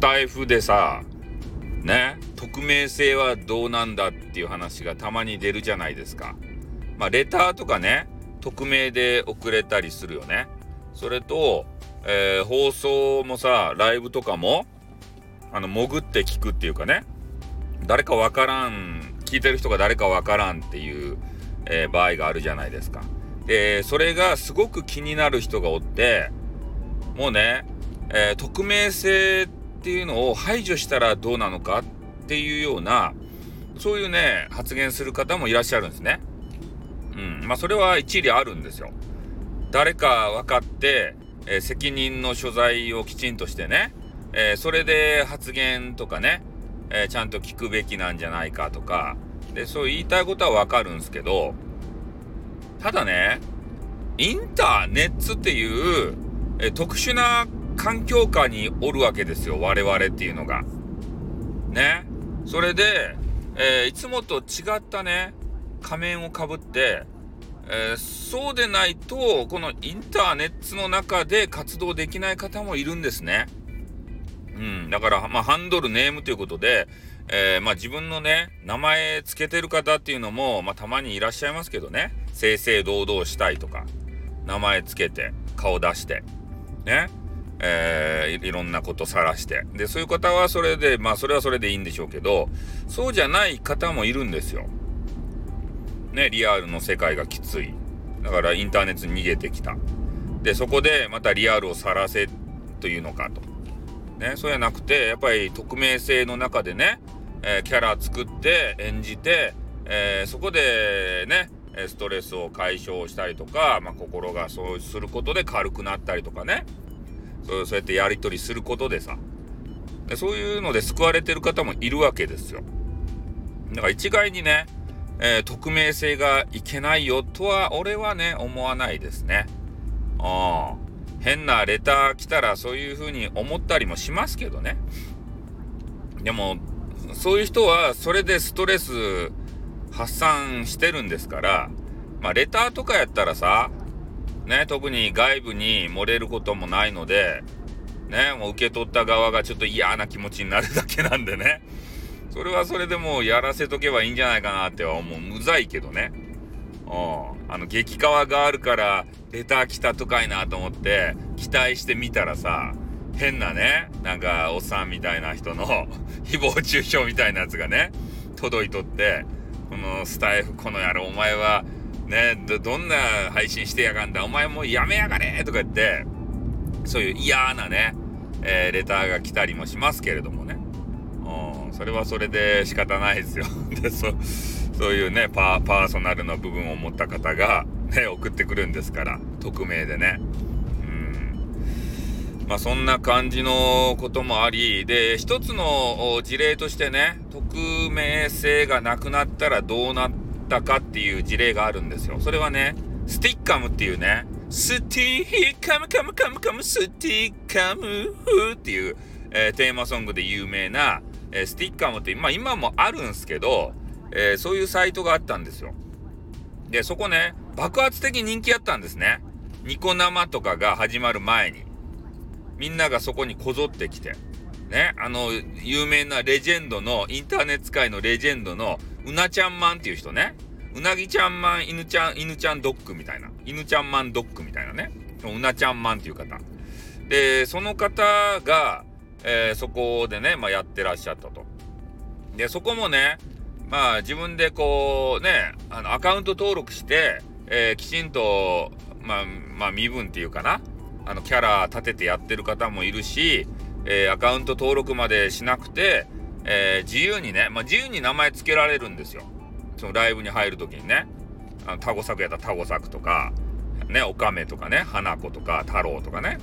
スタイフでさ、ね、匿名性はどうなんだっていう話がたまに出るじゃないですか。まあ、レターとかね、匿名で送れたりするよね。それと、えー、放送もさ、ライブとかも、あの、潜って聞くっていうかね、誰かわからん、聞いてる人が誰かわからんっていう、えー、場合があるじゃないですか。で、それがすごく気になる人がおって、もうね、えー、匿名性ってっていうのを排除したらどうなのかっていうような、そういうね、発言する方もいらっしゃるんですね。うん。まあ、それは一理あるんですよ。誰か分かって、えー、責任の所在をきちんとしてね、えー、それで発言とかね、えー、ちゃんと聞くべきなんじゃないかとか、で、そう言いたいことはわかるんですけど、ただね、インターネットっていう、え特殊な環境下におるわけですよ、我々っていうのが。ね。それで、えー、いつもと違ったね、仮面をかぶって、えー、そうでないと、このインターネットの中で活動できない方もいるんですね。うん。だから、まあ、ハンドルネームということで、えー、まあ、自分のね、名前つけてる方っていうのも、まあ、たまにいらっしゃいますけどね。正々堂々したいとか、名前つけて、顔出して、ね。えー、いろんなことさらして。で、そういう方はそれで、まあ、それはそれでいいんでしょうけど、そうじゃない方もいるんですよ。ね、リアルの世界がきつい。だからインターネットに逃げてきた。で、そこでまたリアルを晒せというのかと。ね、そうじゃなくて、やっぱり匿名性の中でね、えー、キャラ作って演じて、えー、そこでね、ストレスを解消したりとか、まあ、心がそうすることで軽くなったりとかね、そうやってやり取りすることでさ、そういうので救われてる方もいるわけですよ。だから一概にね、えー、匿名性がいけないよとは、俺はね、思わないですね。ああ。変なレター来たらそういう風に思ったりもしますけどね。でも、そういう人はそれでストレス発散してるんですから、まあ、レターとかやったらさ、ね、特に外部に漏れることもないので、ね、もう受け取った側がちょっと嫌な気持ちになるだけなんでね。それはそれでもうやらせとけばいいんじゃないかなっては思う。むざいけどね。うん。あの、激川があるから、レター来たとかいなと思って、期待してみたらさ、変なね、なんか、おっさんみたいな人の 誹謗中傷みたいなやつがね、届いとって、このスタイフ、この野郎、お前は、ね、ど、どんな配信してやがんだ、お前もうやめやがれとか言って、そういう嫌なね、えー、レターが来たりもしますけれどもね。うん、それはそれで仕方ないですよ。で、そ、そういうね、パーソナルの部分を持った方が、ね、送ってくるんですから、匿名でね。うん。まあそんな感じのこともあり、で、一つの事例としてね、匿名性がなくなったらどうなったかっていう事例があるんですよ。それはね、スティッカムっていうね、スティッカムカムカムカムスティッカムっていう、えー、テーマソングで有名な、えー、スティッカムって、まあ今もあるんすけど、えー、そういうサイトがあったんですよ。で、そこね、爆発的人気あったんですね。ニコ生とかが始まる前に。みんながそこにこぞってきて。ね、あの、有名なレジェンドの、インターネット界のレジェンドの、うなちゃんマンっていう人ね。うなぎちゃんマン、犬ちゃん、犬ちゃんドッグみたいな。犬ちゃんマンドッグみたいなね。うなちゃんマンっていう方。で、その方が、えー、そこでね、まあ、やってらっしゃったと。で、そこもね、まあ自分でこうね、あのアカウント登録して、えー、きちんと、まあ、まあ身分っていうかな、あのキャラ立ててやってる方もいるし、えー、アカウント登録までしなくて、えー、自由にね、まあ自由に名前付けられるんですよ。そのライブに入るときにね、あのタゴ作やったらタゴ作とか、ね、オカメとかね、花子とか太郎とかね、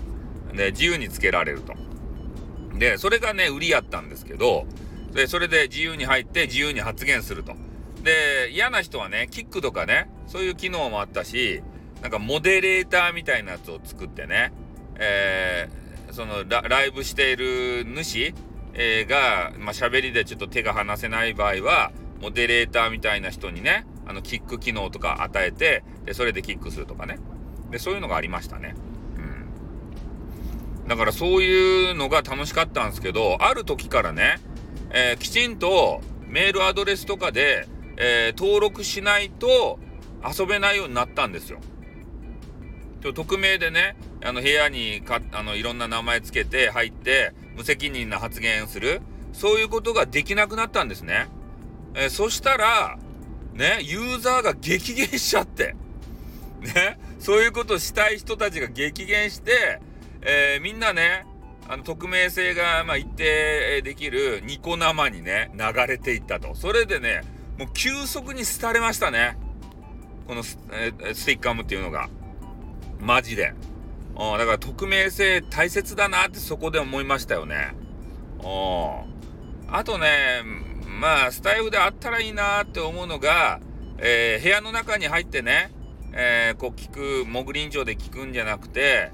で、自由に付けられると。で、それがね、売りやったんですけど、で、それで自由に入って自由に発言すると。で、嫌な人はね、キックとかね、そういう機能もあったし、なんかモデレーターみたいなやつを作ってね、えー、そのライブしている主、えー、が、まあ、喋りでちょっと手が離せない場合は、モデレーターみたいな人にね、あの、キック機能とか与えて、で、それでキックするとかね。で、そういうのがありましたね。うん。だからそういうのが楽しかったんですけど、ある時からね、えー、きちんとメールアドレスとかで、えー、登録しないと遊べないようになったんですよ。匿名でね、あの部屋にかあのいろんな名前つけて入って無責任な発言する、そういうことができなくなったんですね。えー、そしたら、ね、ユーザーが激減しちゃって、ね、そういうことしたい人たちが激減して、えー、みんなね、あの、匿名性が、まあ、一定できるニコ生にね、流れていったと。それでね、もう急速に廃れましたね。このス,、えー、スティッカムっていうのが。マジで。うん、だから匿名性大切だなってそこで思いましたよね。うん。あとね、まあ、スタイフであったらいいなって思うのが、えー、部屋の中に入ってね、えー、こう聞く、潜りんで聞くんじゃなくて、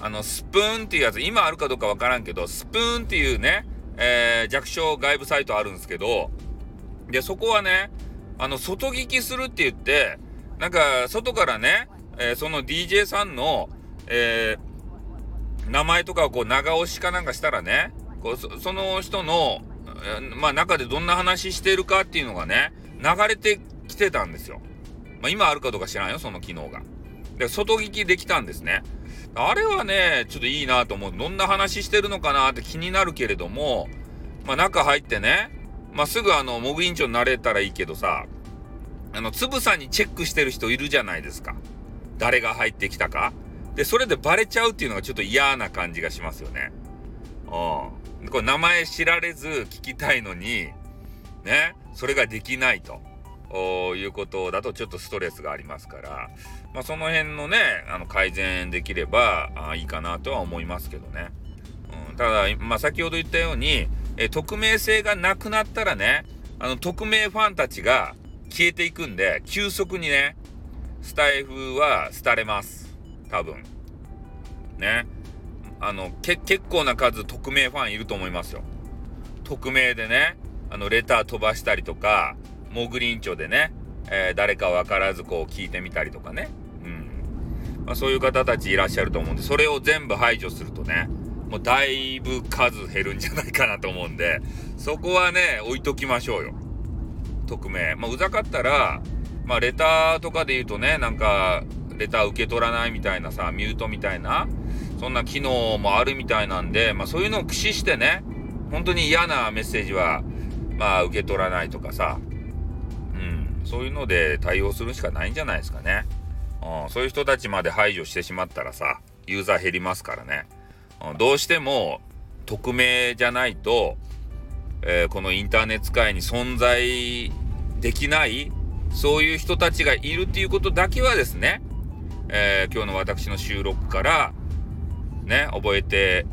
あの、スプーンっていうやつ、今あるかどうかわからんけど、スプーンっていうね、えー、弱小外部サイトあるんですけど、で、そこはね、あの、外聞きするって言って、なんか、外からね、えー、その DJ さんの、えー、名前とかをこう長押しかなんかしたらね、こうその人の、まあ中でどんな話してるかっていうのがね、流れてきてたんですよ。まあ今あるかどうか知らんよ、その機能が。で、外聞きできたんですね。あれはね、ちょっといいなと思う。どんな話してるのかなって気になるけれども、まあ中入ってね、まあすぐあの、モグ委員長になれたらいいけどさ、あの、つぶさにチェックしてる人いるじゃないですか。誰が入ってきたか。で、それでバレちゃうっていうのがちょっと嫌な感じがしますよね。うん。これ名前知られず聞きたいのに、ね、それができないと。いうことだとちょっとストレスがありますから、まあ、その辺のね、あの改善できればあいいかなとは思いますけどね。うん、ただ、まあ、先ほど言ったように、え匿名性がなくなったらね、あの、匿名ファンたちが消えていくんで、急速にね、スタイフは廃れます。多分。ね。あの、け、結構な数匿名ファンいると思いますよ。匿名でね、あの、レター飛ばしたりとか、モグリンチョでね、えー、誰か分からずこう聞いてみたりとかね。うん。まあ、そういう方たちいらっしゃると思うんで、それを全部排除するとね、もうだいぶ数減るんじゃないかなと思うんで、そこはね、置いときましょうよ。匿名。まあ、うざかったら、まあ、レターとかで言うとね、なんか、レター受け取らないみたいなさ、ミュートみたいな、そんな機能もあるみたいなんで、まあ、そういうのを駆使してね、本当に嫌なメッセージは、まあ、受け取らないとかさ、うん、そういうので対応するしかないんじゃないですかね。うん、そういう人たちまで排除してしまったらさ、ユーザー減りますからね。うん、どうしても、匿名じゃないと、えー、このインターネット界に存在できないそういう人たちがいるっていうことだけはですね、えー、今日の私の収録からね、覚えて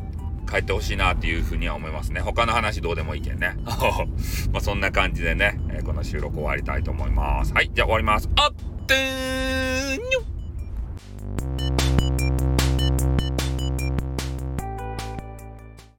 帰ってほしいなっていうふうには思いますね。他の話どうでもいいけんね。まあそんな感じでね、えー、この収録終わりたいと思います。はい、じゃあ終わります。あって